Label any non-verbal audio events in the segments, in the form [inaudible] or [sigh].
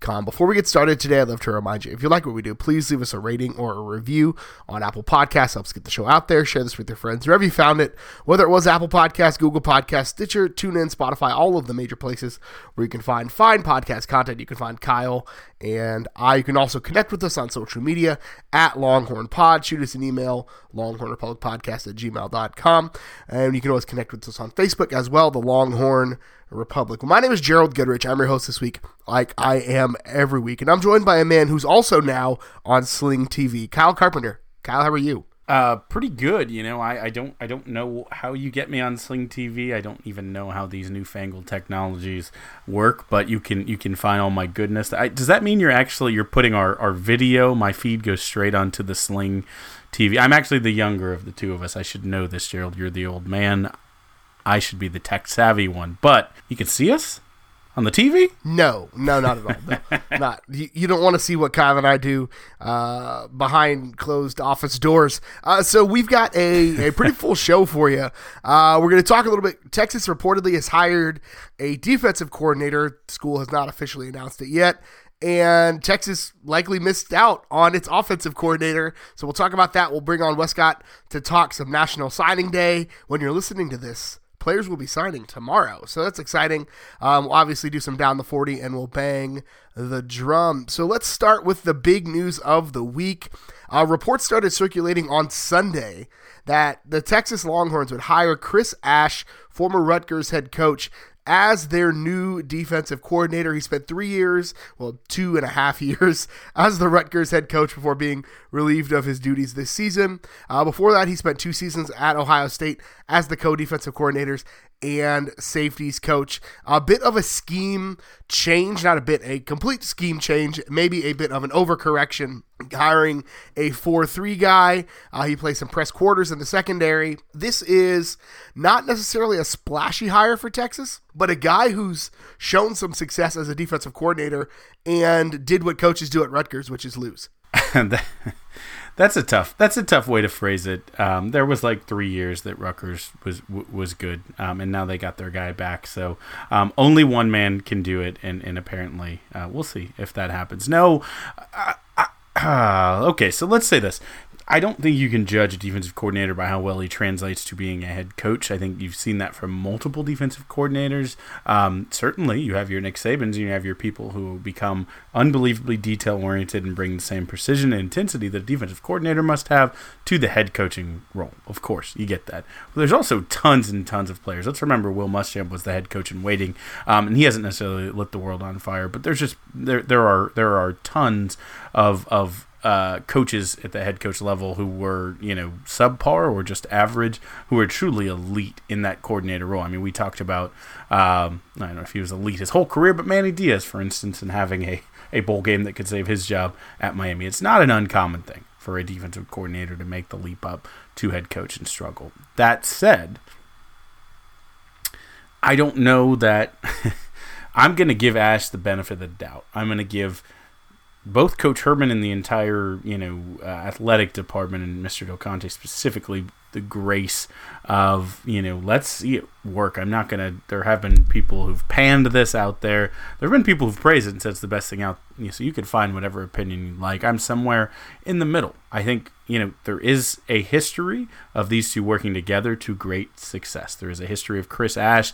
Com. Before we get started today, I'd love to remind you if you like what we do, please leave us a rating or a review on Apple Podcasts. Helps get the show out there. Share this with your friends wherever you found it, whether it was Apple Podcasts, Google Podcasts, Stitcher, TuneIn, Spotify, all of the major places where you can find fine podcast content. You can find Kyle and I. You can also connect with us on social media at Longhorn Pod. Shoot us an email, longhornrepublicpodcast at gmail.com. And you can always connect with us on Facebook as well, the Longhorn Republic. My name is Gerald Goodrich. I'm your host this week, like I am every week. And I'm joined by a man who's also now on Sling TV, Kyle Carpenter. Kyle, how are you? Uh, pretty good. You know, I, I don't I don't know how you get me on Sling TV. I don't even know how these newfangled technologies work. But you can you can find all my goodness. I, does that mean you're actually you're putting our, our video? My feed goes straight onto the Sling TV. I'm actually the younger of the two of us. I should know this, Gerald. You're the old man. I should be the tech savvy one. But you can see us on the TV? No, no, not at all. No, [laughs] not. You, you, don't want to see what Kyle and I do uh, behind closed office doors. Uh, so we've got a, a pretty full [laughs] show for you. Uh, we're going to talk a little bit. Texas reportedly has hired a defensive coordinator. School has not officially announced it yet. And Texas likely missed out on its offensive coordinator. So we'll talk about that. We'll bring on Wescott to talk some National Signing Day. When you're listening to this, players will be signing tomorrow. So that's exciting. Um, we'll obviously do some down the 40 and we'll bang the drum. So let's start with the big news of the week. Uh, reports started circulating on Sunday that the Texas Longhorns would hire Chris Ash, former Rutgers head coach, as their new defensive coordinator. He spent three years, well, two and a half [laughs] years, as the Rutgers head coach before being relieved of his duties this season. Uh, before that, he spent two seasons at Ohio State as the co defensive coordinators and safeties coach. A bit of a scheme change, not a bit, a complete scheme change, maybe a bit of an overcorrection. Hiring a 4 3 guy. Uh, he plays some press quarters in the secondary. This is not necessarily a splashy hire for Texas, but a guy who's shown some success as a defensive coordinator and did what coaches do at Rutgers, which is lose. [laughs] That's a tough. That's a tough way to phrase it. Um, there was like three years that Rutgers was was good, um, and now they got their guy back. So um, only one man can do it, and and apparently uh, we'll see if that happens. No, uh, uh, okay. So let's say this: I don't think you can judge a defensive coordinator by how well he translates to being a head coach. I think you've seen that from multiple defensive coordinators. Um, certainly, you have your Nick Sabans, you have your people who become unbelievably detail oriented and bring the same precision and intensity that a defensive coordinator must have to the head coaching role. Of course, you get that. But there's also tons and tons of players. Let's remember Will Muschamp was the head coach in waiting, um, and he hasn't necessarily lit the world on fire. But there's just there there are there are tons of of uh, coaches at the head coach level who were, you know, subpar or just average, who were truly elite in that coordinator role. I mean, we talked about, um, I don't know if he was elite his whole career, but Manny Diaz, for instance, and having a, a bowl game that could save his job at Miami. It's not an uncommon thing for a defensive coordinator to make the leap up to head coach and struggle. That said, I don't know that [laughs] I'm going to give Ash the benefit of the doubt. I'm going to give both Coach Herman and the entire you know uh, athletic department and Mr. Del Conte specifically the grace of you know let's see it work. I'm not gonna. There have been people who've panned this out there. There have been people who've praised it and said it's the best thing out. You know, so you can find whatever opinion you like. I'm somewhere in the middle. I think you know there is a history of these two working together to great success. There is a history of Chris Ash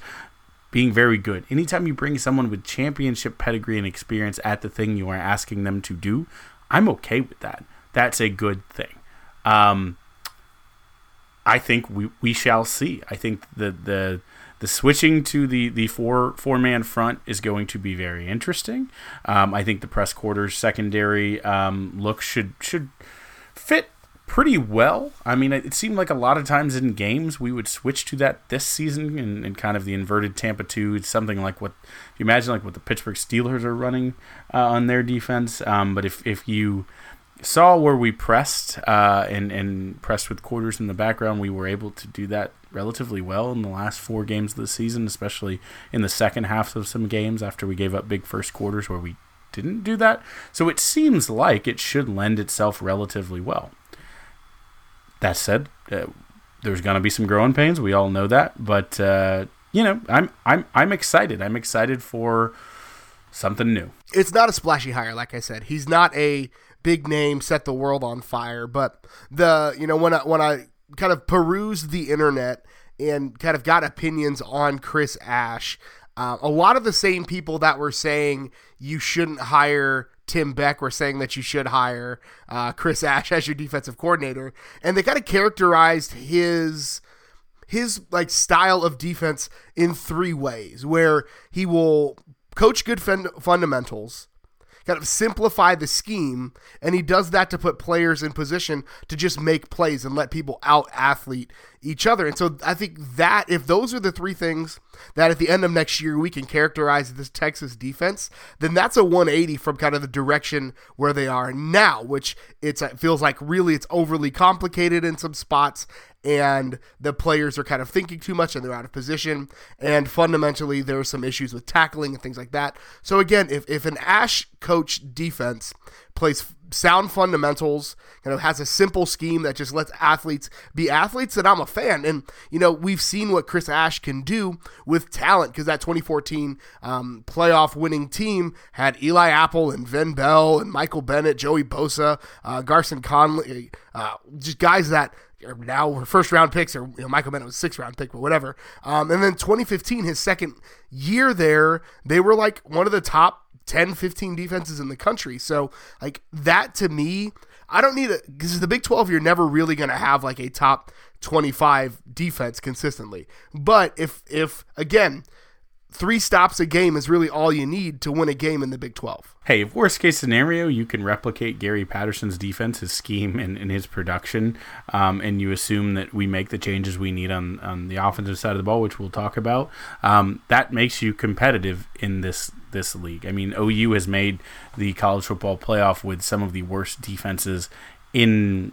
being very good. Anytime you bring someone with championship pedigree and experience at the thing you are asking them to do, I'm okay with that. That's a good thing. Um, I think we, we shall see. I think the the the switching to the the four four man front is going to be very interesting. Um, I think the press quarters secondary um, look should should fit pretty well. I mean, it seemed like a lot of times in games we would switch to that this season and, and kind of the inverted Tampa 2. It's something like what you imagine like what the Pittsburgh Steelers are running uh, on their defense. Um, but if, if you saw where we pressed uh, and, and pressed with quarters in the background, we were able to do that relatively well in the last four games of the season, especially in the second half of some games after we gave up big first quarters where we didn't do that. So it seems like it should lend itself relatively well. That said, uh, there's going to be some growing pains. We all know that, but uh, you know, I'm I'm I'm excited. I'm excited for something new. It's not a splashy hire, like I said. He's not a big name, set the world on fire. But the you know when I when I kind of perused the internet and kind of got opinions on Chris Ash, uh, a lot of the same people that were saying you shouldn't hire Tim Beck were saying that you should hire uh, Chris Ash as your defensive coordinator, and they kind of characterized his his like style of defense in three ways, where he will coach good fun- fundamentals kind of simplify the scheme, and he does that to put players in position to just make plays and let people out athlete each other. And so I think that if those are the three things that at the end of next year we can characterize this Texas defense, then that's a 180 from kind of the direction where they are now, which it feels like really it's overly complicated in some spots and the players are kind of thinking too much and they're out of position and fundamentally there are some issues with tackling and things like that. So again, if if an Ash coach defense plays sound fundamentals, you know, has a simple scheme that just lets athletes be athletes, then I'm a fan. And, you know, we've seen what Chris Ash can do with talent because that 2014 um, playoff winning team had Eli Apple and Vonn Bell and Michael Bennett, Joey Bosa, uh, Gareon Conley, uh, just guys that are now first round picks, or you know, Michael Bennett was sixth round pick, but whatever. Um, and then 2015, his second year there, they were like one of the top 10, 15 defenses in the country. So, like, that to me, I don't need it because the Big 12, you're never really going to have like a top 25 defense consistently. But if, if again, three stops a game is really all you need to win a game in the Big 12. Hey, if worst case scenario, you can replicate Gary Patterson's defense, his scheme, and, and his production, um, and you assume that we make the changes we need on, on the offensive side of the ball, which we'll talk about, um, that makes you competitive in this this league. I mean, OU has made the college football playoff with some of the worst defenses in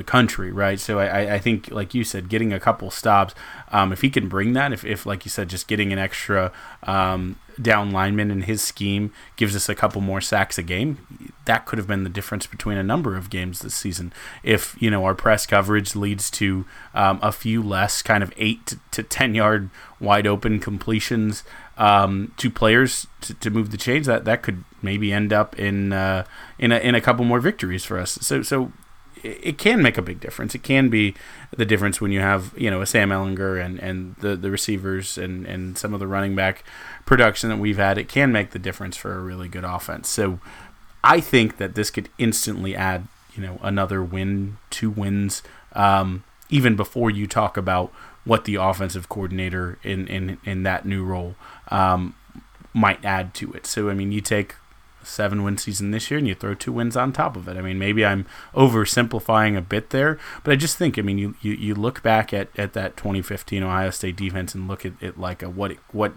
the country, right? So I, I think, like you said, getting a couple stops, um, if he can bring that, if, if like you said, just getting an extra um, down lineman in his scheme gives us a couple more sacks a game, that could have been the difference between a number of games this season. If you know our press coverage leads to um, a few less kind of eight to, ten yard wide open completions um, to players to, to, move the chains, that that could maybe end up in uh, in a in a couple more victories for us. So so it can make a big difference. It can be the difference when you have you know a Sam Ehlinger and, and the, the receivers and, and some of the running back production that we've had. It can make the difference for a really good offense. So I think that this could instantly add you know another win, two wins, um, even before you talk about what the offensive coordinator in in, in that new role um, might add to it. So I mean, you take seven win season this year and you throw two wins on top of it. I mean, maybe I'm oversimplifying a bit there, but I just think, I mean, you, you, you look back at, at that 2015 Ohio State defense and look at it like a, what, it, what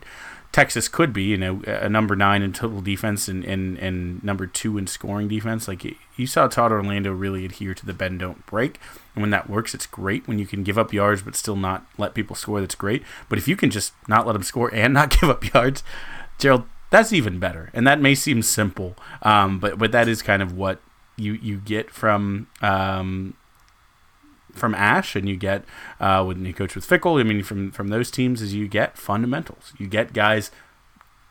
Texas could be, you know, a number nine in total defense and, and, and number two in scoring defense. Like you saw Todd Orlando really adhere to the bend, don't break. And when that works, it's great. When you can give up yards but still not let people score, that's great. But if you can just not let them score and not [laughs] give up yards, Gerald, that's even better. And that may seem simple, um, but but that is kind of what you you get from um, from Ash, and you get uh, when you coach with Fickell. I mean, from from those teams, is you get fundamentals. You get guys.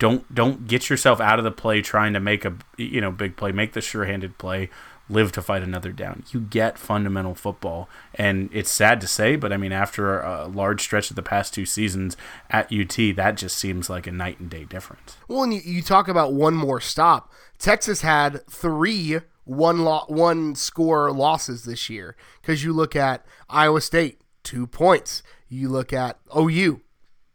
Don't don't get yourself out of the play trying to make a you know big play. Make the sure-handed play live to fight another down. You get fundamental football, and it's sad to say, but I mean, after a large stretch of the past two seasons at UT, that just seems like a night and day difference. Well, and you, you talk about one more stop. Texas had three one lo- one score losses this year because you look at Iowa State two points, you look at OU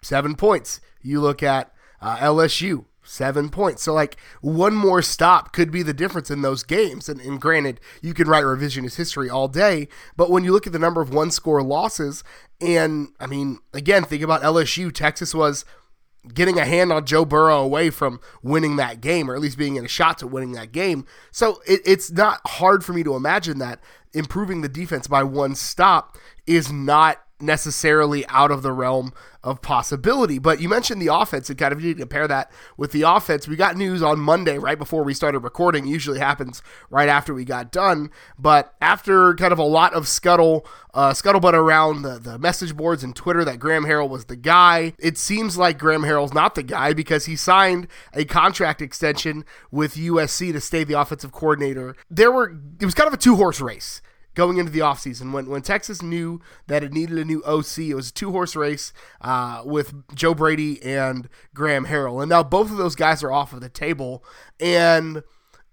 seven points, you look at uh, LSU seven points. So like one more stop could be the difference in those games. And, and, granted, you can write revisionist history all day, but when you look at the number of one score losses, and I mean, again, think about LSU. Texas was getting a hand on Joe Burrow away from winning that game, or at least being in a shot to winning that game. So it, it's not hard for me to imagine that improving the defense by one stop is not necessarily out of the realm of possibility. But you mentioned the offense and kind of you need to compare that with the offense. We got news on Monday right before we started recording. It usually happens right after we got done. But after kind of a lot of scuttle, uh, scuttlebutt around the, the message boards and Twitter that Graham Harrell was the guy, it seems like Graham Harrell's not the guy because he signed a contract extension with USC to stay the offensive coordinator. There were it was kind of a two horse race going into the offseason. When, when Texas knew that it needed a new OC, it was a two horse race uh, with Joe Brady and Graham Harrell. And now both of those guys are off of the table. And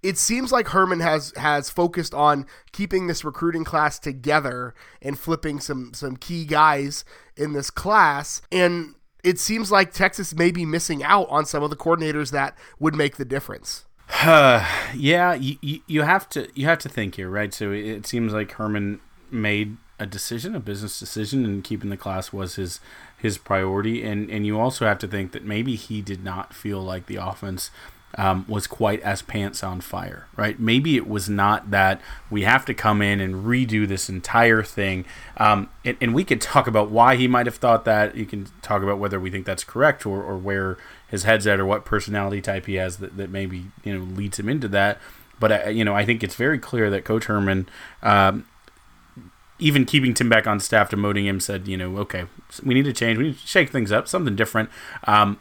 it seems like Herman has has focused on keeping this recruiting class together and flipping some some key guys in this class. And it seems like Texas may be missing out on some of the coordinators that would make the difference. [sighs] yeah, you, you have to you have to think here, right? So it seems like Herman made a decision, a business decision, and keeping the class was his his priority. And and you also have to think that maybe he did not feel like the offense um, was quite as pants on fire, right? Maybe it was not that we have to come in and redo this entire thing. Um, and, and, we could talk about why he might have thought that. You can talk about whether we think that's correct or, or where his head's at or what personality type he has that, that maybe, you know, leads him into that. But, uh, you know, I think it's very clear that Coach Herman, um, even keeping Tim Beck on staff, demoting him, said, you know, okay, we need to change. We need to shake things up, something different. Um,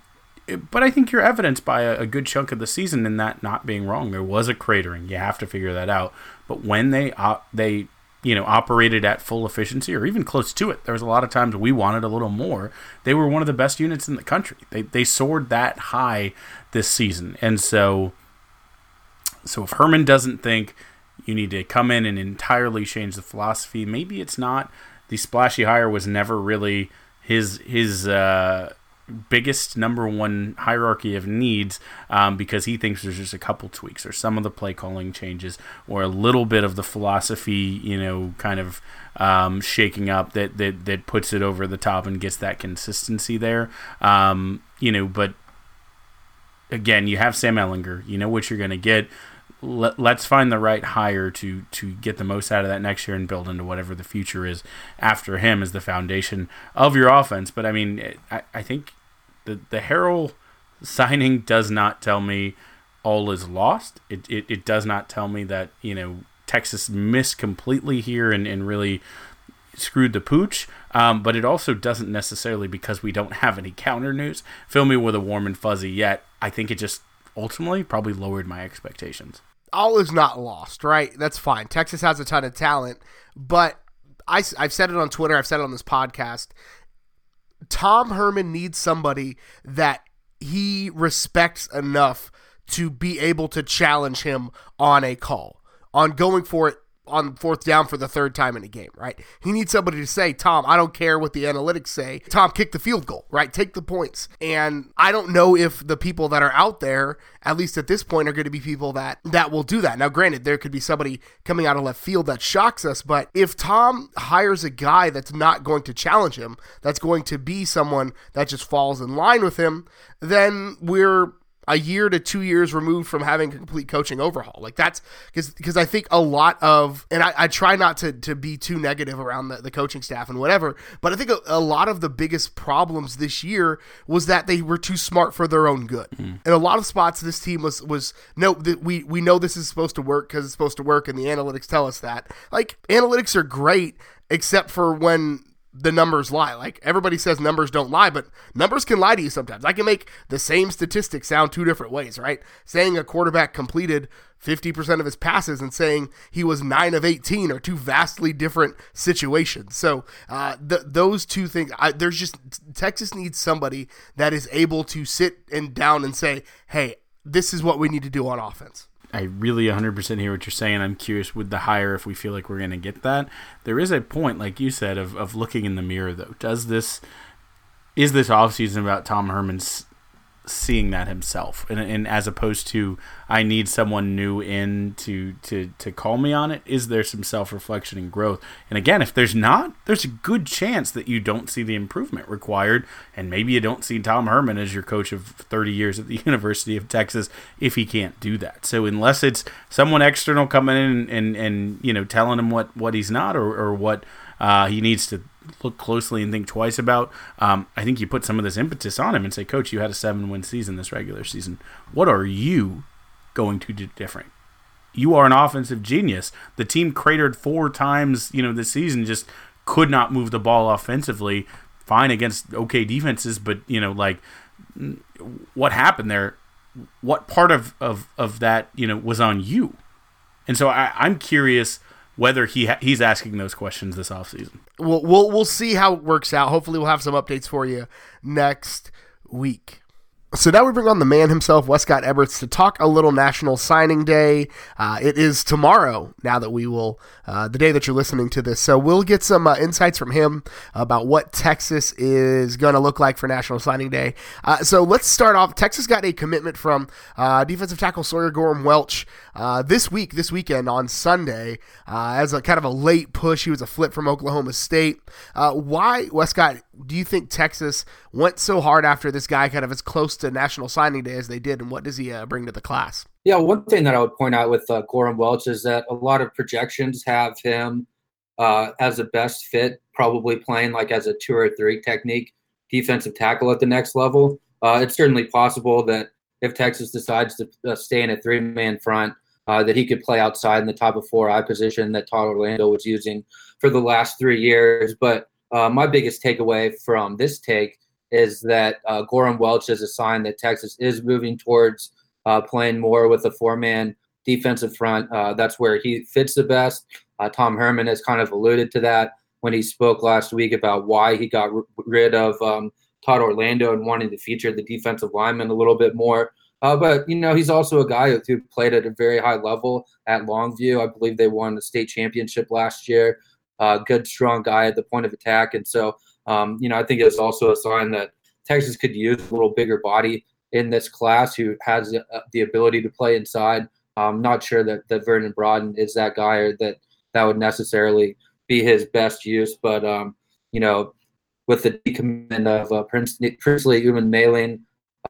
but I think you're evidenced by a, a, good chunk of the season in that not being wrong. There was a cratering. You have to figure that out. But when they uh, they you know operated at full efficiency or even close to it, there was a lot of times we wanted a little more. They were one of the best units in the country. They they soared that high this season, and so so if Herman doesn't think you need to come in and entirely change the philosophy, maybe it's not. The splashy hire was never really his his. Uh, biggest number one hierarchy of needs um, because he thinks there's just a couple tweaks or some of the play calling changes or a little bit of the philosophy, you know, kind of um, shaking up that, that that puts it over the top and gets that consistency there. Um, you know, but again, you have Sam Ehlinger You know what you're going to get. Let, us find the right hire to to get the most out of that next year and build into whatever the future is after him as the foundation of your offense. But I mean, I, I think the the Harrell signing does not tell me all is lost. It, it, it does not tell me that you know Texas missed completely here and, and really screwed the pooch. Um, but it also doesn't necessarily because we don't have any counter news fill me with a warm and fuzzy yet. I think it just ultimately probably lowered my expectations. All is not lost, right? That's fine. Texas has a ton of talent, but I, I've said it on Twitter, I've said it on this podcast. Tom Herman needs somebody that he respects enough to be able to challenge him on a call, on going for it on fourth down for the third time in a game, right? He needs somebody to say, Tom, I don't care what the analytics say. Tom, kick the field goal, right? Take the points. And I don't know if the people that are out there, at least at this point, are going to be people that that will do that. Now, granted, there could be somebody coming out of left field that shocks us, but if Tom hires a guy that's not going to challenge him, that's going to be someone that just falls in line with him, then we're a year to two years removed from having a complete coaching overhaul. Like that's because because I think a lot of and I, I, try not to to be too negative around the, the coaching staff and whatever, but I think a, a, lot of the biggest problems this year was that they were too smart for their own good. Mm. And a lot of spots this team was was no that we we know this is supposed to work because it's supposed to work and the analytics tell us that. Like analytics are great except for when the numbers lie. Like everybody says numbers don't lie, but numbers can lie to you sometimes. I can make the same statistic sound two different ways, right? Saying a quarterback completed 50% of his passes and saying he was 9 of 18 are two vastly different situations. So, uh, th- those two things, I, there's just, Texas needs somebody that is able to sit and down and say, hey, this is what we need to do on offense. I really 100% hear what you're saying. I'm curious with the hire if we feel like we're going to get that. There is a point, like you said, of, of looking in the mirror, though. Does this, is this offseason about Tom Herman's seeing that himself. And, and as opposed to i need someone new in to to to call me on it is there some self-reflection and growth? And again if there's not there's a good chance that you don't see the improvement required. And maybe you don't see tom herman as your coach of 30 years at the [laughs] university of texas if he can't do that. So unless it's someone external coming in and and, and you know telling him what what he's not or, or what uh, he needs to look closely and think twice about. Um, I think you put some of this impetus on him and say, Coach, you had a seven win season this regular season. What are you going to do different? You are an offensive genius. The team cratered four times, you know, this season, just could not move the ball offensively. Fine against okay defenses, but you know, like what happened there? What part of of of that you know was on you? And so I, I'm curious whether he ha- he's asking those questions this offseason. We'll, we'll we'll see how it works out. Hopefully, we'll have some updates for you next week. So now we bring on the man himself, Wescott Eberts, to talk a little National Signing Day. Uh, it is tomorrow. Now that we will, uh, the day that you're listening to this, so we'll get some uh, insights from him about what Texas is going to look like for National Signing Day. Uh, so let's start off. Texas got a commitment from uh, defensive tackle Sawyer Goram Welch uh, this week, this weekend on Sunday, as a kind of a late push. He was a flip from Oklahoma State. why, Wescott? Do you think Texas went so hard after this guy, kind of as close to National Signing Day as they did, and what does he uh, bring to the class? Yeah, one thing that I would point out with uh, Welch is that a lot of projections have him uh, as a best fit, probably playing like as a two or three technique defensive tackle at the next level. Uh, it's certainly possible that if Texas decides to uh, stay in a three man front, uh, that he could play outside in the top of four eye position that Todd Orlando was using for the last three years. But uh, my biggest takeaway from this take is that uh, Goram Welch is a sign that Texas is moving towards uh, playing more with a four man defensive front. Uh, that's where he fits the best. Uh, Tom Herman has kind of alluded to that when he spoke last week about why he got r- rid of um, Todd Orlando and wanting to feature the defensive lineman a little bit more. Uh, but you know he's also a guy who played at a very high level at Longview. I believe they won the state championship last year. Uh, good, strong guy at the point of attack, and so um, you know, I think it's also a sign that Texas could use a little bigger body in this class who has the, uh, ability to play inside. I'm not sure that, that Vernon Broughton is that guy or that that would necessarily be his best use. But, um, you know, with the decommitment of uh, Prince, Princely Umanmielen,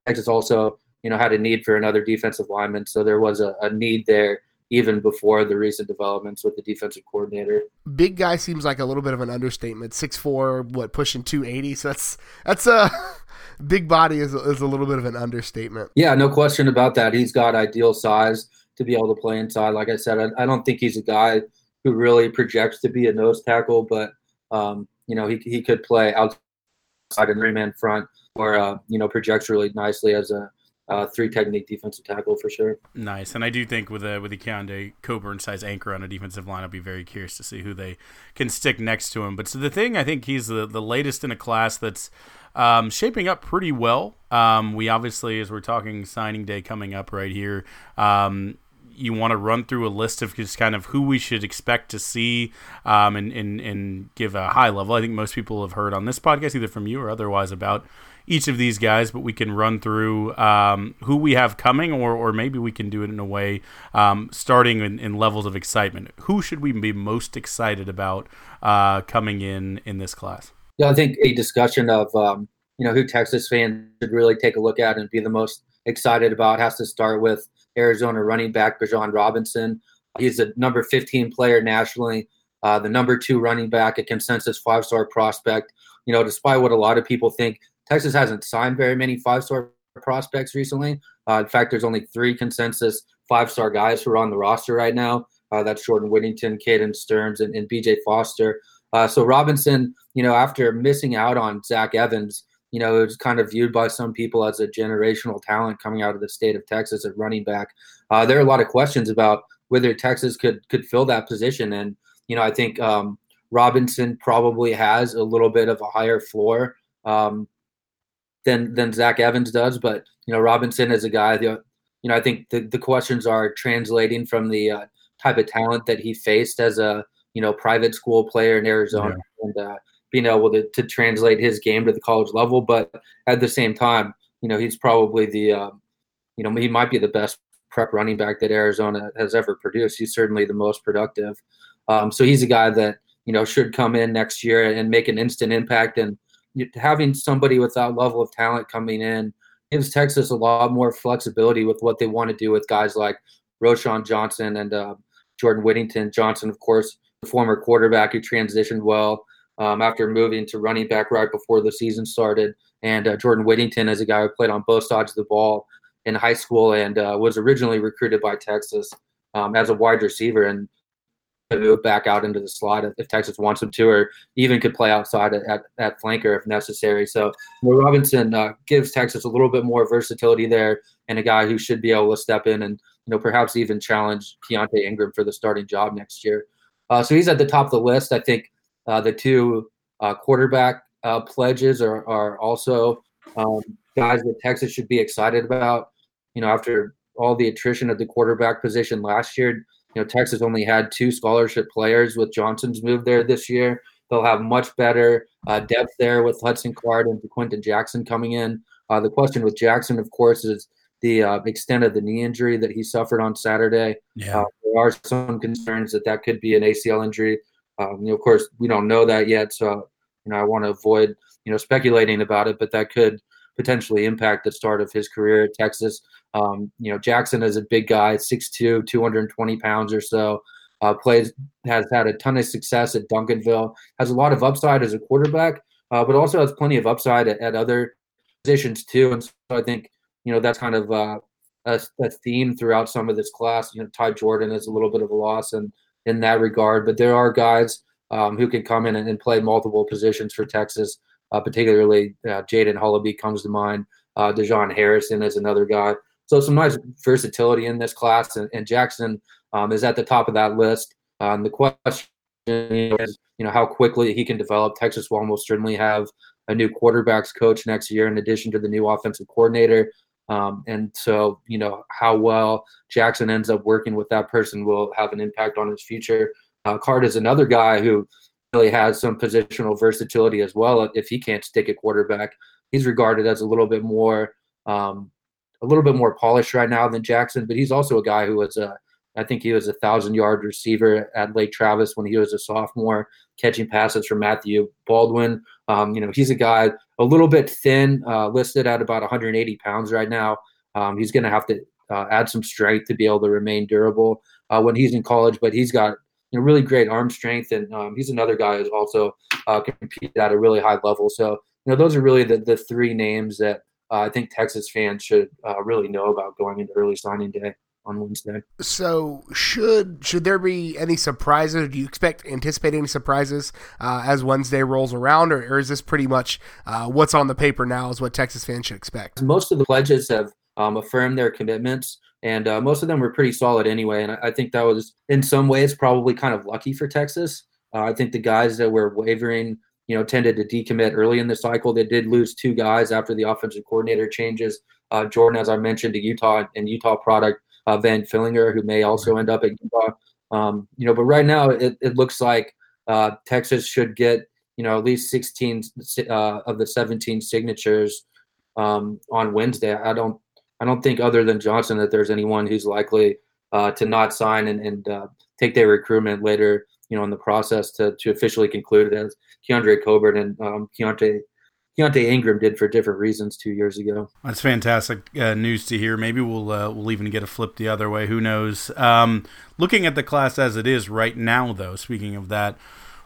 Texas also, you know, had a need for another defensive lineman. So there was a, a need there even before the recent developments with the defensive coordinator. Big guy seems like a little bit of an understatement. Six four, what pushing two eighty. So that's that's a [laughs] big body is is a little bit of an understatement. Yeah, no question about that. He's got ideal size to be able to play inside. Like I said, I, I don't think he's a guy who really projects to be a nose tackle, but um, you know he he could play outside and three man front, or uh, you know projects really nicely as a uh, three technique defensive tackle for sure. Nice, and I do think with a with the Keondre Coburn size anchor on a defensive line, I'll be very curious to see who they can stick next to him. But so the thing, I think he's the the latest in a class that's um, shaping up pretty well. Um, we obviously, as we're talking signing day coming up right here, um, you want to run through a list of just kind of who we should expect to see um, and, and, and give a high level. I think most people have heard on this podcast, either from you or otherwise, about each of these guys, but we can run through um, who we have coming, or, or maybe we can do it in a way um, starting in, in, levels of excitement. Who should we be most excited about uh, coming in in this class? Yeah, I think a discussion of um, you know, who Texas fans should really take a look at and be the most excited about has to start with Arizona running back Bijan Robinson. He's the number 15 player nationally, uh, the number two running back, a consensus five star prospect. You know, despite what a lot of people think, Texas hasn't signed very many five star prospects recently. Uh, in fact, there's only three consensus five star guys who are on the roster right now. Uh, that's Jordan Whittington, Caden Sterns, and, and BJ Foster. Uh, so Robinson, you know, after missing out on Zach Evans, you know, it was kind of viewed by some people as a generational talent coming out of the state of Texas at running back. Uh, there are a lot of questions about whether Texas could could fill that position, and you know, I think um, Robinson probably has a little bit of a higher floor um, than than Zach Evans does, but you know, Robinson is a guy that you know I think the the questions are translating from the uh, type of talent that he faced as a you know private school player in Arizona, yeah. and uh, being able to, to translate his game to the college level. But at the same time, you know, he's probably the, uh, you know, he might be the best prep running back that Arizona has ever produced. He's certainly the most productive. Um, so he's a guy that, you know, should come in next year and make an instant impact. And having somebody with that level of talent coming in gives Texas a lot more flexibility with what they want to do with guys like Roschon Johnson and uh, Jordan Whittington. Johnson, of course, the former quarterback who transitioned well um, after moving to running back right before the season started. And uh, Jordan Whittington is a guy who played on both sides of the ball in high school and uh, was originally recruited by Texas um, as a wide receiver and move back out into the slot if, Texas wants him to, or even could play outside at, at, at flanker if necessary. So Robinson uh, gives Texas a little bit more versatility there, and a guy who should be able to step in and you know perhaps even challenge Keaontay Ingram for the starting job next year. Uh, so he's at the top of the list. I think uh, the two uh, quarterback uh, pledges are, are also um, guys that Texas should be excited about. You know, after all the attrition at the quarterback position last year, you know, Texas only had two scholarship players with Johnson's move there this year. They'll have much better uh, depth there with Hudson Card and Quentin Jackson coming in. Uh, the question with Jackson, of course, is the uh, extent of the knee injury that he suffered on Saturday. Yeah. there are some concerns that that could be an ACL injury. Um, you know, of course, we don't know that yet, so you know I want to avoid you know speculating about it, but that could potentially impact the start of his career at Texas. Um, you know, Jackson is a big guy, 6'2", 220 pounds or so. Uh, plays has had a ton of success at Duncanville. Has a lot of upside as a quarterback, uh, but also has plenty of upside at, at, other positions too. And so I think you know that's kind of uh, a, a, theme throughout some of this class. You know, Ty Jordan is a little bit of a loss, and in that regard. But there are guys um, who can come in and, and, play multiple positions for Texas. Uh, particularly, uh, Jaden Hullaby comes to mind. Uh, Dejon Harrison is another guy. So some nice versatility in this class, and, and Jackson um, is at the top of that list. Um, the question is, you know, how quickly he can develop. Texas will almost certainly have a new quarterbacks coach next year, in addition to the new offensive coordinator. Um, and so, you know, how well Jackson ends up working with that person will have an impact on his future. Uh, Card is another guy who really has some positional versatility as well. If he can't stick at quarterback, he's regarded as a little bit more, um, a little bit more polished right now than Jackson. But he's also a guy who was a, I think he was a thousand yard receiver at Lake Travis when he was a sophomore, catching passes from Matthew Baldwin. Um, you know, he's a guy a little bit thin, uh, listed at about 180 pounds right now. Um, he's going to have to uh, add some strength to be able to remain durable uh, when he's in college, but he's got you know, really great arm strength, and um, he's another guy who's also uh, competed at a really high level. So, you know, those are really the, the three names that uh, I think Texas fans should uh, really know about going into early signing day on Wednesday. So should should there be any surprises? Do you expect anticipate any surprises uh, as Wednesday rolls around, or, or is this pretty much uh, what's on the paper now is what Texas fans should expect? Most of the pledges have um, affirmed their commitments, and uh, most of them were pretty solid anyway. And I, I, think that was in some ways probably kind of lucky for Texas. Uh, I think the guys that were wavering. You know, tended to decommit early in the cycle. They did lose two guys after the offensive coordinator changes. Uh, Jordan, as I mentioned, to Utah and Utah product uh, Van Fillinger, who may also end up at Utah. Um, you know, but right now it, it looks like uh, Texas should get you know at least 16 uh, of the 17 signatures um, on Wednesday. I don't I don't think other than Johnson that there's anyone who's likely uh, to not sign and, and uh, take their recruitment later. You know, in the process to to officially conclude it as Keondre Coburn and um, Keaontay Keaontay Ingram did for different reasons two years ago. That's fantastic uh, news to hear. Maybe we'll uh, we'll even get a flip the other way. Who knows? Um, looking at the class as it is right now, though, speaking of that,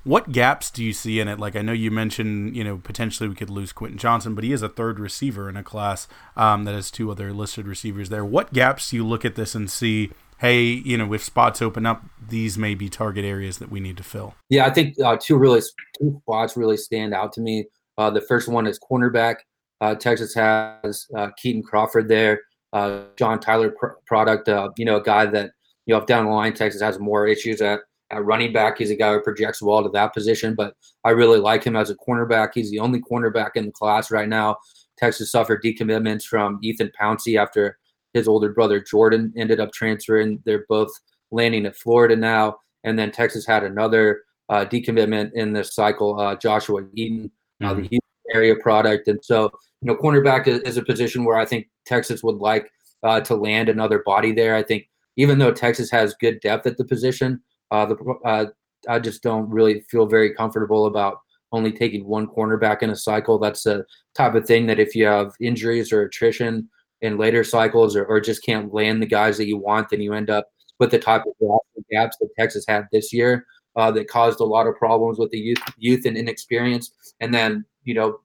what gaps do you see in it? Like I know you mentioned, you know, potentially we could lose Quentin Johnson, but he is a third receiver in a class um, that has two other listed receivers there. What gaps do you look at this and see? Hey, you know, if spots open up, these may be target areas that we need to fill. Yeah, I think uh, two really two spots really stand out to me. Uh, the first one is cornerback. Uh, Texas has uh, Kitan Crawford there, uh, John Tyler pr- product. Uh, you know, a guy that you know if down the line Texas has more issues at at running back, he's a guy who projects well to that position, but I really like him as a cornerback. He's the only cornerback in the class right now. Texas suffered decommitments from Ethan Pouncey after his older brother Jordan ended up transferring. They're both landing at Florida now. And then Texas had another uh, decommitment in this cycle, uh, Joshua Eaton, uh, mm-hmm. the Houston area product. And so, you know, cornerback is, is, a position where I think Texas would like uh, to land another body there. I think even though Texas has good depth at the position, uh, the uh, I just don't really feel very comfortable about only taking one cornerback in a cycle. That's a type of thing that if you have injuries or attrition in later cycles or, or just can't land the guys that you want, then you end up with the type of gaps that Texas had this year uh, that caused a lot of problems with the youth, youth and inexperience. And then, you know,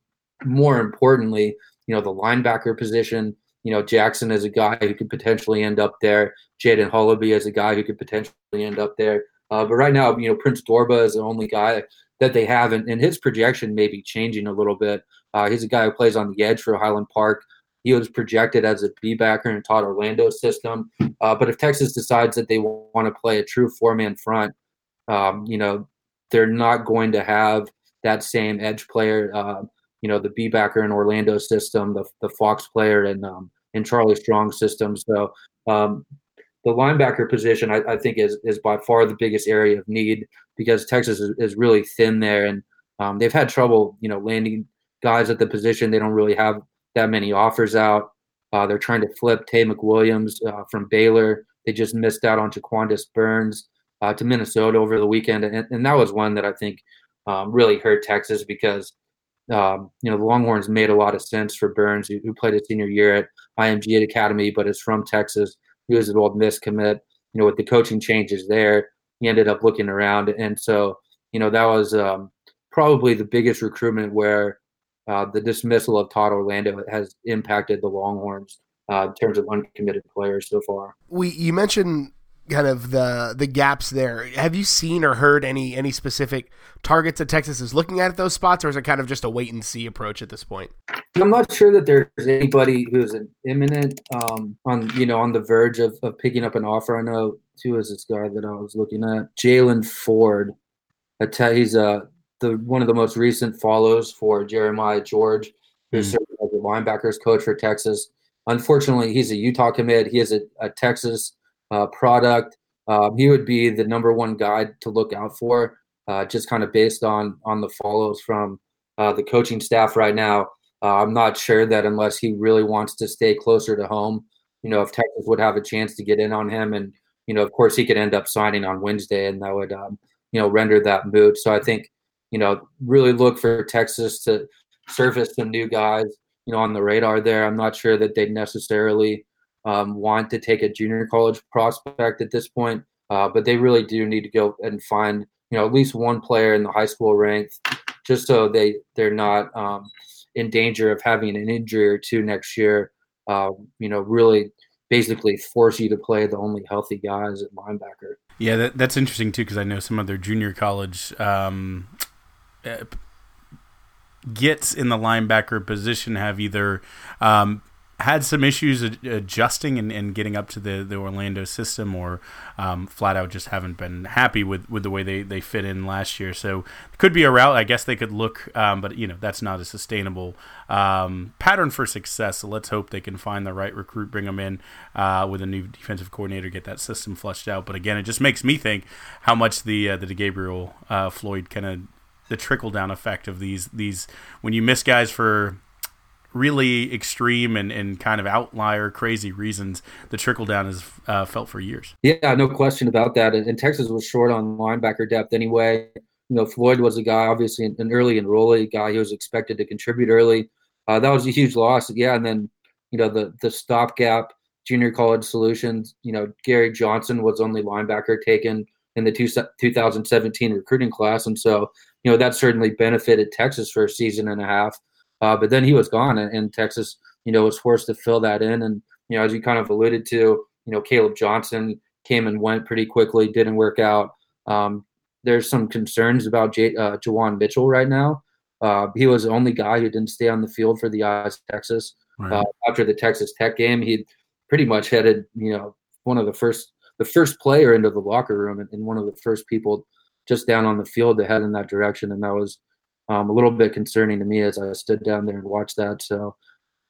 more importantly, you know, the linebacker position. You know, Jackson is a guy who could potentially end up there. Jaden Hullaby is a guy who could potentially end up there. Uh, but right now, you know, Prince Dorbah is the only guy that they have, and, and his projection may be changing a little bit. Uh, he's a guy who plays on the edge for Highland Park. He was projected as a B backer in Todd Orlando's system. Uh, but if Texas decides that they want to play a true four man front, um, you know, they're not going to have that same edge player. Uh, you know, the B backer in Orlando system, the the Fox player in um, in Charlie Strong system. So um, the linebacker position, I, I, think, is is by far the biggest area of need because Texas is, is really thin there, and um, they've had trouble, you know, landing guys at the position. They don't really have that many offers out. Uh, they're trying to flip Tay McWilliams uh, from Baylor. They just missed out on Jaquandis Burns uh, to Minnesota over the weekend, and, and that was one that I think um, really hurt Texas because um, you know the Longhorns made a lot of sense for Burns, who, who played a senior year at IMG Academy, but is from Texas he was an Ole Miss commit. You know, with the coaching changes there, he ended up looking around, and so you know that was um, probably the biggest recruitment where uh, the dismissal of Todd Orlando has impacted the Longhorns uh, in terms of uncommitted players so far. We you mentioned kind of the the gaps there. Have you seen or heard any any specific targets that Texas is looking at at those spots, or is it kind of just a wait and see approach at this point? I'm not sure that there's anybody who's an imminent um, on you know on the verge of, of picking up an offer. I know too is this guy that I was looking at, Jalen Ford. I tell He's uh, the one of the most recent follows for Jeremiah George, who's mm. serving as a linebackers coach for Texas. Unfortunately, he's a Utah commit. He is a, a Texas uh, product. Um, he would be the number one guy to look out for, uh, just kind of based on on the follows from uh, the coaching staff right now. Uh, I'm not sure that unless he really wants to stay closer to home, you know, if Texas would have a chance to get in on him, and you know, of course, he could end up signing on Wednesday, and that would um, you know render that moot. So I think you know really look for Texas to surface some new guys, you know, on the radar there. I'm not sure that they necessarily um, want to take a junior college prospect at this point, uh, but they really do need to go and find you know at least one player in the high school ranks, just so they they're not um, in danger of having an injury or two next year. Uh, you know, really basically force you to play the only healthy guys at linebacker. Yeah, that, that's interesting too because I know some other junior college um, uh, gets in the linebacker position have either um, had some issues adjusting and, and getting up to the, the Orlando system, or um, flat out just haven't been happy with, with the way they, they fit in last year. So could be a route. I guess they could look, um, but you know that's not a sustainable um, pattern for success. So let's hope they can find the right recruit, bring them in uh, with a new defensive coordinator, get that system flushed out. But again, it just makes me think how much the uh, the DeGabriel uh, Floyd kind of the trickle down effect of these these when you miss guys for really extreme and, and kind of outlier crazy reasons the trickle down has uh, felt for years. Yeah, no question about that. And, and, Texas was short on linebacker depth anyway. you know, Floyd was a guy, obviously an, an early enrollee guy. He was expected to contribute early. Uh, that was a huge loss. Yeah, and then you know the the stopgap junior college solutions. You know, Gary Johnson was only linebacker taken in the two, 2017 recruiting class, and so you know that certainly benefited Texas for a season and a half. Uh, but then he was gone, and, and Texas, you know, was forced to fill that in. And you know, as you kind of alluded to, you know, Caleb Johnson came and went pretty quickly, didn't work out. Um, there's some concerns about J- uh, Juwan Mitchell right now. Uh, he was the only guy who didn't stay on the field for the eyes Texas. Right. Uh, after the Texas Tech game, he pretty much headed, you know, one of the first, the first player into the locker room and, and one of the first people just down on the field to head in that direction. And that was um, a little bit concerning to me as I stood down there and watched that. So,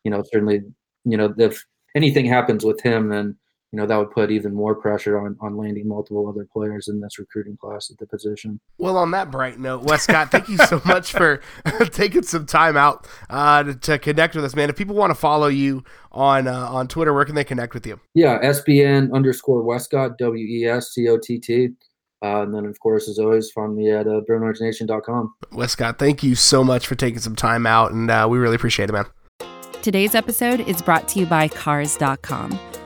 you know, certainly, you know, if anything happens with him, then you know that would put even more pressure on on landing multiple other players in this recruiting class at the position. Well, on that bright note, Wescott, thank you so much for [laughs] taking some time out uh, to, to, connect with us, man. If people want to follow you on uh, on Twitter, where can they connect with you? Yeah, SBN underscore Wescott W E S C O T T. Uh, and then, of course, as always, find me at uh, Wescott, thank you so much for taking some time out, and uh, we really appreciate it, man. Today's episode is brought to you by Cars.com.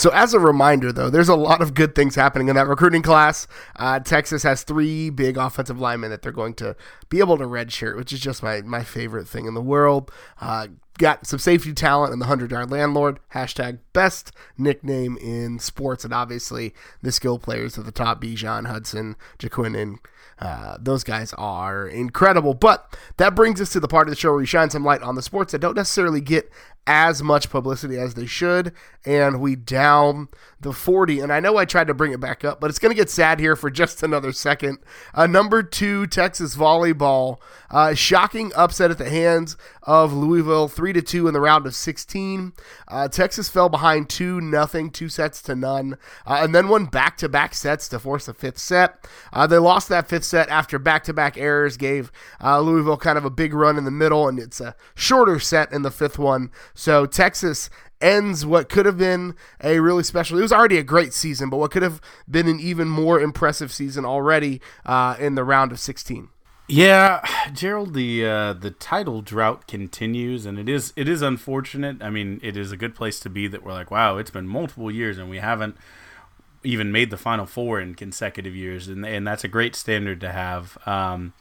So, as a reminder, though, there's a lot of good things happening in that recruiting class. Uh, Texas has three big offensive linemen that they're going to be able to redshirt, which is just my, my favorite thing in the world. Uh, got some safety talent in the 100 yard landlord. Hashtag best nickname in sports. And obviously, the skill players at the top Bijan, Hudson, Jaquin, uh, those guys are incredible. But that brings us to the part of the show where we shine some light on the sports that don't necessarily get as much publicity as they should, and we down the 40. And I know I tried to bring it back up, but it's going to get sad here for [laughs] just another second. Uh, number two, Texas volleyball, uh, shocking upset at the hands of Louisville, three to two in the round of 16. Uh, Texas fell behind two nothing, two sets to none, uh, and then won back to back sets to force a fifth set. Uh, they lost that fifth set after back to back errors gave uh, Louisville kind of a big run in the middle, and it's a shorter set in the fifth one. So Texas ends what could have been a really special. It was already a great season, but what could have been an even more impressive season already uh, in the round of 16. Yeah, Gerald, the uh, the title drought continues, and it is it is unfortunate. I mean, it is a good place to be that we're like, wow, it's been multiple years and we haven't even made the final four in consecutive years, and and that's a great standard to have. Um,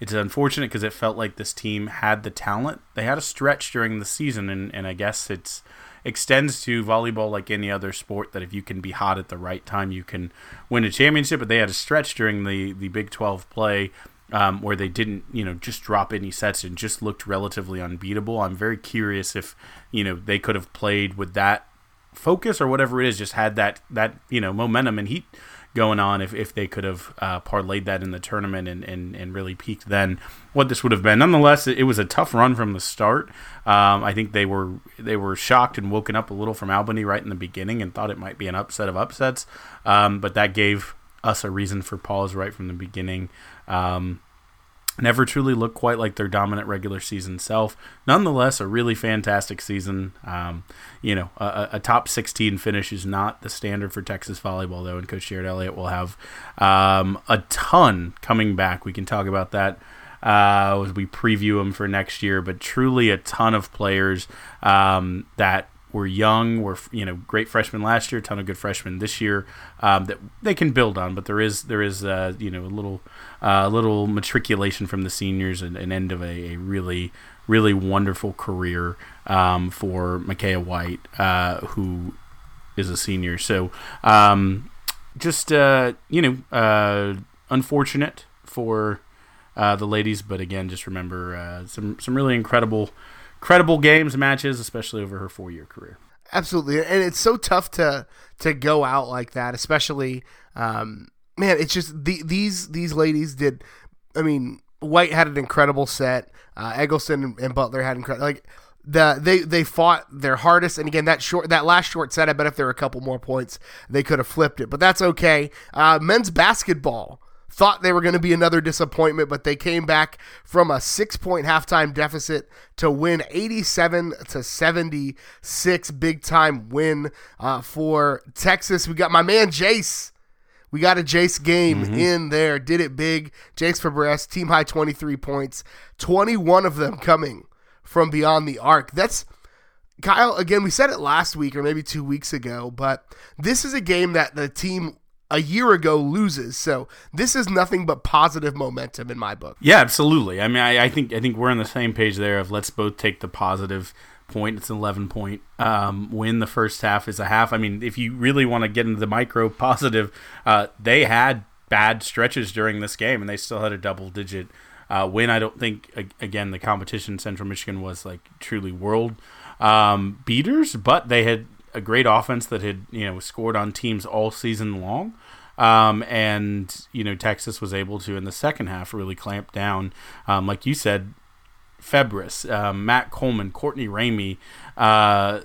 it's unfortunate because it felt like this team had the talent. They had a stretch during the season, and, and I guess it's extends to volleyball like any other sport that if you can be hot at the right time, you can win a championship. But they had a stretch during the, the Big 12 play um, where they didn't, you know, just drop any sets and just looked relatively unbeatable. I'm very curious if, you know, they could have played with that focus or whatever it is, just had that, that you know, momentum and heat going on if, if they could have uh, parlayed that in the tournament and, and, and really peaked then what this would have been. Nonetheless, it, was a tough run from the start. Um, I think they were they were shocked and woken up a little from Albany right in the beginning and thought it might be an upset of upsets, um, but that gave us a reason for pause right from the beginning. Um, never truly looked quite like their dominant regular season self. Nonetheless, a really fantastic season. Um, you know, a, a, top 16 finish is not the standard for Texas volleyball, though, and Coach Jerritt Elliott will have um, a ton coming back. We can talk about that. Uh, as we preview them for next year, but truly a ton of players um, that were young, were you know great freshmen last year, ton of good freshmen this year um, that they can build on. But there is there is uh, you know a little uh, little matriculation from the seniors and an end of a, a, really really wonderful career um, for Micaya White, uh, who is a senior. So um, just uh, you know uh, unfortunate for. Uh, the ladies, but again, just remember some some really incredible credible games, matches, especially over her four year career. Absolutely, and it's so tough to to go out like that, especially um, man, it's just the, these these ladies did. I mean, White had an incredible set. Uh, Eggleston and, Butler had incredible like the they they fought their hardest and again that short that last short set i bet if there were a couple more points they could have flipped it but that's okay uh, men's basketball thought they were going to be another disappointment but they came back from a six point halftime deficit to win 87 to 76 big time win uh, for texas we got my man jase we got a Jase game mm-hmm. in there. Did it big. Jase Febres, team high 23 points, 21 of them coming from beyond the arc. That's Kyle, again, we said it last week or maybe two weeks ago, but this is a game that the team a year ago loses. So this is nothing but positive momentum in my book. Yeah, absolutely. I mean, I, I think I think we're on the same page there. Of let's both take the positive point. It's an eleven point um, win. The first half is a half. I mean, if you really want to get into the micro [laughs] positive, uh, they had bad stretches during this game, and they still had a double digit uh, win. I don't think again the competition Central Michigan was like truly world um, beaters, but they had a great offense that had you know scored on teams all season long. Um, and you know Texas was able to in the second half really clamp down, um, like you said, Febres, um, Matt Coleman, Courtney Ramey. Uh,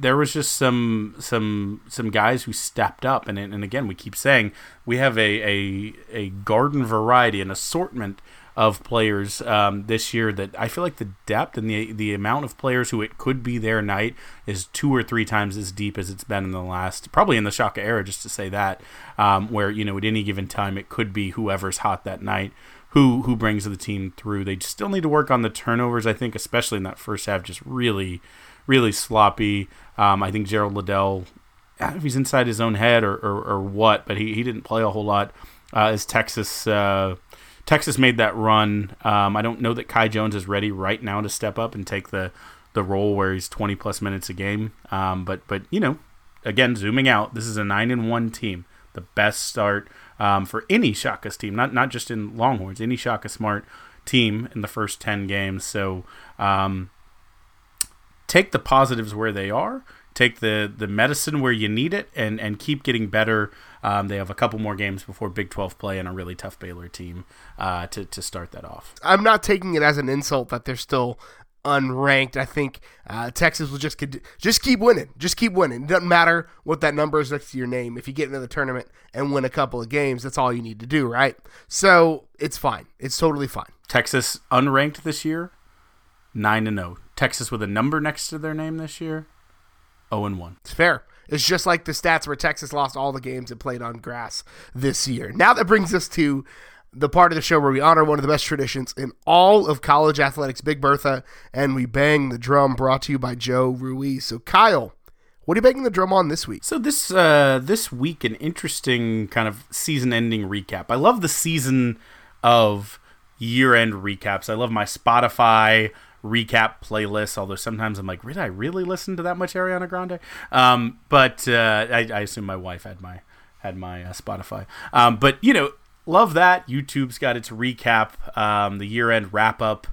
there was just some some some guys who stepped up, and and again we keep saying we have a a, a garden variety, an assortment of players um, this year that I feel like the depth and the the amount of players who it could be their night is two or three times as deep as it's been in the last, probably in the Shaka era, just to say that, um, where you know at any given time it could be whoever's hot that night who who brings the team through. They still need to work on the turnovers, I think, especially in that first half, just really, really sloppy. Um, I think Gerald Liddell, I don't know if he's inside his own head or, or, or what, but he, he didn't play a whole lot uh, as Texas. Uh, Texas made that run. Um, I don't know that Kai Jones is ready right now to step up and take the the role where he's 20 plus minutes a game. Um, but but you know, again, zooming out, this is a nine and one team, the best start um, for any Shaka's team, not not just in Longhorns, any Shaka Smart team in the first 10 games. So um, take the positives where they are take the the medicine where you need it and and keep getting better. Um, they have a couple more games before Big 12 play and a really tough Baylor team uh, to to start that off. I'm not taking it as an insult that they're still unranked. I think uh, Texas will just just keep winning, just keep winning. It doesn't matter what that number is next to your name. If you get into the tournament and win a couple of games, that's all you need to do, right? So it's fine. It's totally fine. Texas unranked this year, nine and zero. Oh. Texas with a number next to their name this year, 0 and 1. It's fair. It's just like the stats where Texas lost all the games it played on grass this year. Now that brings us to the part of the show where we honor one of the best traditions in all of college athletics, Big Bertha, and we bang the drum brought to you by Joe Ruiz. So, Kyle, what are you banging the drum on this week? So this uh, this week, an interesting kind of season-ending recap. I love the season of year-end recaps. I love my Spotify recap playlists. Although sometimes I'm like, did I really listen to that much Ariana Grande? Um, but uh, I, I, assume my wife had my had my uh, Spotify. Um, but you know, love that. YouTube's got its recap, um, the year end wrap up.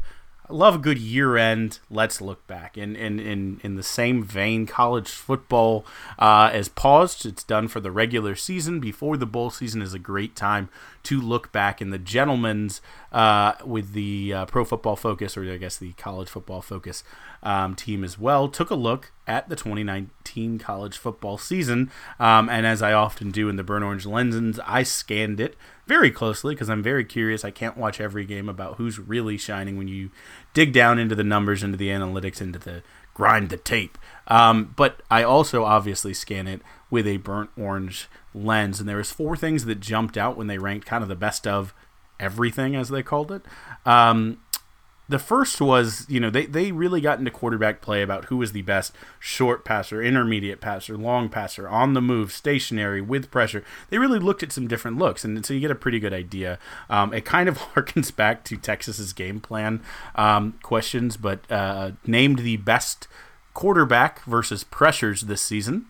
Love a good year end. Let's look back. In in in, in the same vein, college football uh, is paused. It's done for the regular season. Before the bowl season is a great time to look back. in the gentlemen's uh, with the uh, pro football focus, or I guess the college football focus um, team as well, took a look at the 2019 college football season. Um, and as I often do in the Burn Orange Lenses, I scanned it very closely because I'm very curious. I can't watch every game about who's really shining when you dig down into the numbers, into the analytics, into the grind the tape. Um, but I also obviously scan it with a burnt orange lens, and there was four things that jumped out when they ranked kind of the best of everything, as they called it. Um, the first was, you know, they, they really got into quarterback play about who was the best short passer, intermediate passer, long passer, on the move, stationary, with pressure. They really looked at some different looks, and so you get a pretty good idea. Um, it kind of [laughs] harkens back to Texas's game plan um, questions, but uh, named the best quarterback versus pressures this season.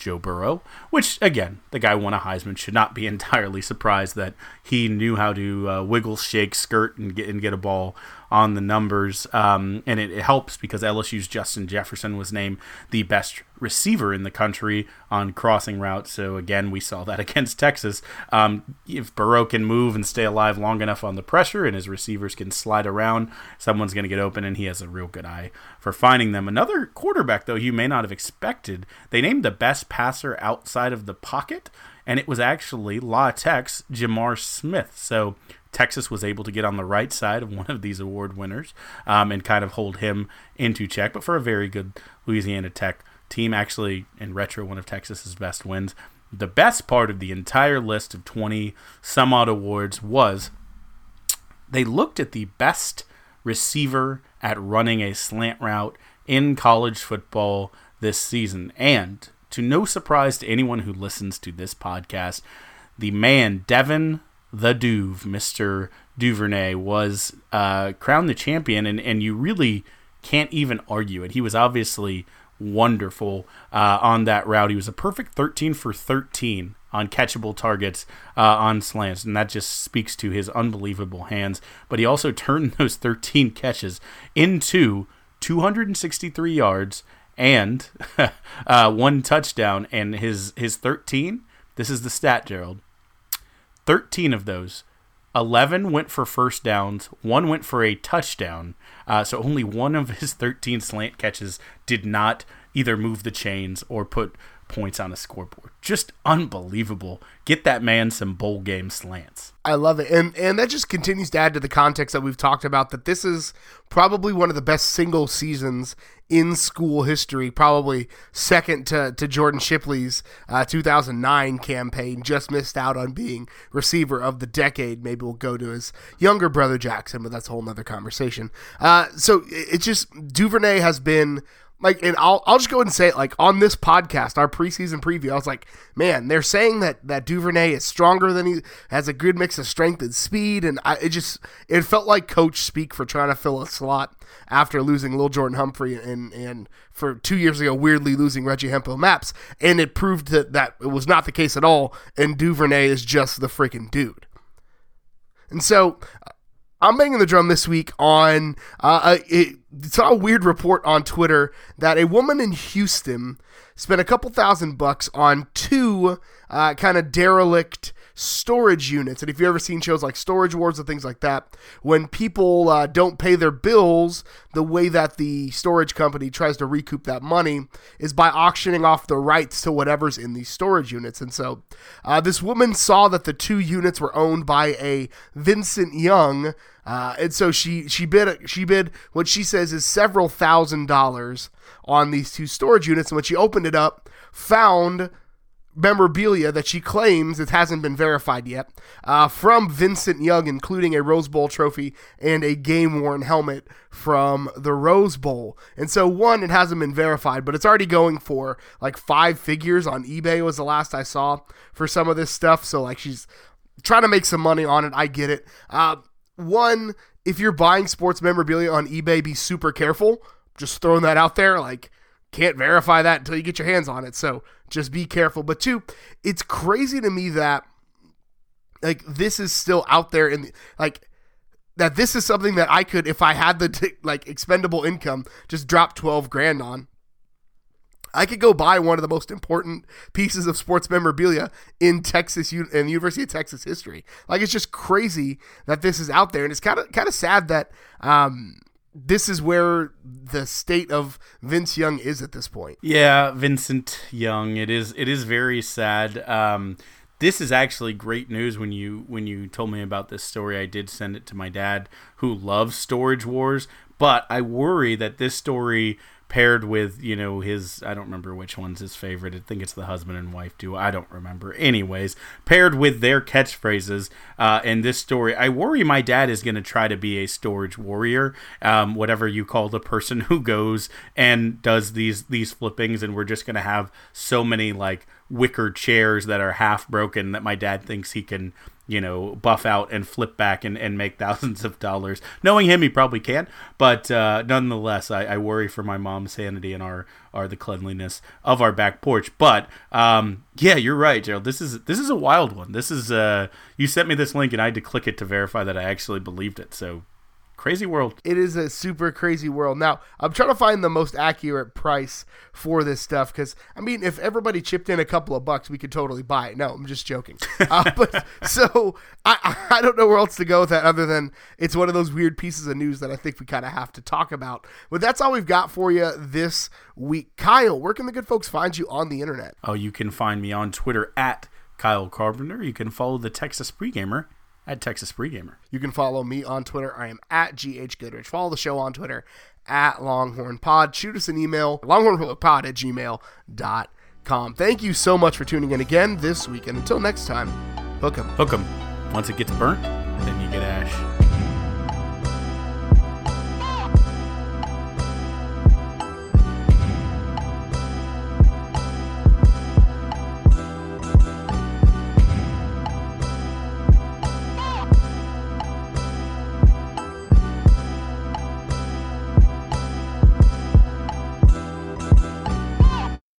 Joe Burrow, which again, the guy won a Heisman, should not be [laughs] entirely surprised that he knew how to uh, wiggle, shake, skirt, and get and get a ball on the numbers, um, and it, it, helps because LSU's Justin Jefferson was named the best receiver in the country on crossing routes. So again, we saw that [laughs] against Texas. Um, if Burrow can move and stay alive long enough on the pressure, and his receivers can slide around, someone's going to get open, and he has a real good eye for finding them. Another quarterback, though, you may not have expected. They named the best passer outside of the pocket, and it was actually La J'Mar Smith. So Texas was able to get on the right side of [laughs] one of these award winners um, and kind of hold him into check. But for a very good Louisiana Tech team, actually in retro, one of Texas's best wins. The best part of the entire list of 20 some odd awards was they looked at the best receiver at running a slant route in college football this season. And to no surprise to anyone who listens to this podcast, the man, Devin the Duve, Mr. Duvernay, was uh, crowned the champion, and, and you really can't even argue it. He was obviously wonderful uh, on that route. He was a perfect 13 for 13 on catchable targets uh, on slants, and that just speaks to his unbelievable hands. But he also turned [laughs] those 13 catches into 263 yards and [laughs] uh, one touchdown, and his his 13. This is the stat, Gerald. 13 of those, 11 went for first downs, one went for a touchdown. Uh, so only one of his 13 slant catches did not either move the chains or put points on a scoreboard. Just unbelievable. Get that man some bowl game slants. I love it. And and that just continues to add to the context that we've talked about that this is probably one of the best single seasons in school history, probably second to, to Jordan Shipley's uh, 2009 campaign. Just missed out on being receiver of the decade. Maybe we'll go to his younger brother Jackson, but that's a whole nother conversation. Uh, so it just Duvernay has been like and I'll I'll just go and say it like on this podcast, our preseason preview, I was like, man, they're saying that that Duvernay is stronger than he has a good mix of strength and speed, and I, it just it felt like coach speak for trying to fill a slot after losing Lil Jordan Humphrey and and for two years ago weirdly losing Reggie Hemphill-Mapps, and it proved that that it was not the case at all, and Duvernay is just the freaking dude. And so I'm banging the drum this week on uh, it, saw a weird report on Twitter that a woman in Houston spent a couple thousand bucks on two uh, kind of derelict storage units. And if you've ever seen shows like Storage Wars and things like that, when people uh, don't pay their bills, the way that the storage company tries to recoup that money is by auctioning off the rights to whatever's in these storage units. And so uh, this woman saw that the two units were owned by a Vincent Young. Uh, and so she she bid she bid what she says is several thousand dollars on these two storage units. And when she opened it up, found memorabilia that she claims it hasn't been verified yet uh, from Vincent Young, including a Rose Bowl trophy and a game worn helmet from the Rose Bowl. And so, one, it hasn't been verified, but it's already going for like five figures on eBay, was the last I saw for some of this stuff. So, like, she's trying to make some money on it. I get it. Uh, one, if you're buying sports memorabilia on eBay, be super careful. Just throwing that out there. Like, can't verify that until you get your hands on it. So just be careful. But two, it's crazy to me that like this is still out there and like that this is something that I could if I had the like expendable income just drop 12 grand on. I could go buy one of the most important pieces of sports memorabilia in Texas in the University of Texas history. Like it's just crazy that this is out there, and it's kind of kind of sad that um, this is where the state of Vince Young is at this point. Yeah, Vincent Young. It is it is very sad. Um, this is actually great news when you when you told me about this story. I did send it to my dad who loves Storage Wars, but I worry that this story paired with you know his I don't remember which one's his favorite. I think it's the husband and wife duo. I don't remember. Anyways, paired with their catchphrases uh, in this story, I worry my dad is going to try to be a storage warrior, um, whatever you call the person who goes and does these these flippings, and we're just going to have so many like wicker chairs that are half broken that my dad thinks he can you know, buff out and flip back and, and make [laughs] thousands of dollars. Knowing him, he probably can, but uh, nonetheless, I, I, worry for my mom's sanity and our, our the cleanliness of our back porch. But um, yeah, you're right, Gerald. This is this is a wild one. This is uh, you sent me this link and I had to click it to verify that I actually believed it. So crazy world. It is a super crazy world. Now, I'm trying to find the most accurate price for this stuff because, I mean, if everybody chipped in a couple of bucks, we could totally buy it. No, I'm just joking. [laughs] Uh, but so I, I don't know where else to go with that other than it's one of those weird pieces of news that I think we kind of have to talk about. But that's all we've got for you this week. Kyle, where can the good folks find you on the internet? Oh, you can find me on Twitter at Kyle Carpenter. You can follow the Texas Pregamer at Texas Pregamer. You can follow me on Twitter. I am at GH Goodrich. Follow the show on Twitter at Longhorn Pod. Shoot us an email, longhornpod at gmail.com. Thank you so much for tuning in again this week. And until next time, hook 'em. Hook 'em. Once it gets burnt, then you get ash.